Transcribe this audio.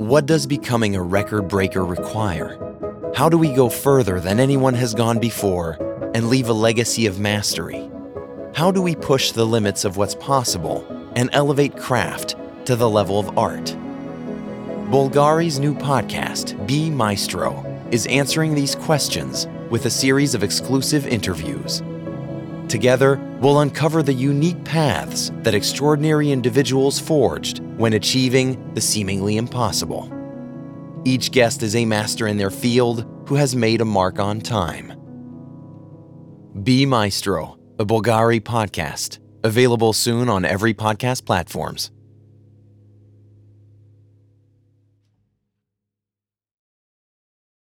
What does becoming a record breaker require? How do we go further than anyone has gone before and leave a legacy of mastery? How do we push the limits of what's possible and elevate craft to the level of art? Bulgari's new podcast, B*Maestro, is answering these questions with a series of exclusive interviews. Together, we'll uncover the unique paths that extraordinary individuals forged when achieving the seemingly impossible. Each guest is a master in their field who has made a mark on time. B*Maestro, a Bulgari podcast, available soon on every podcast platforms.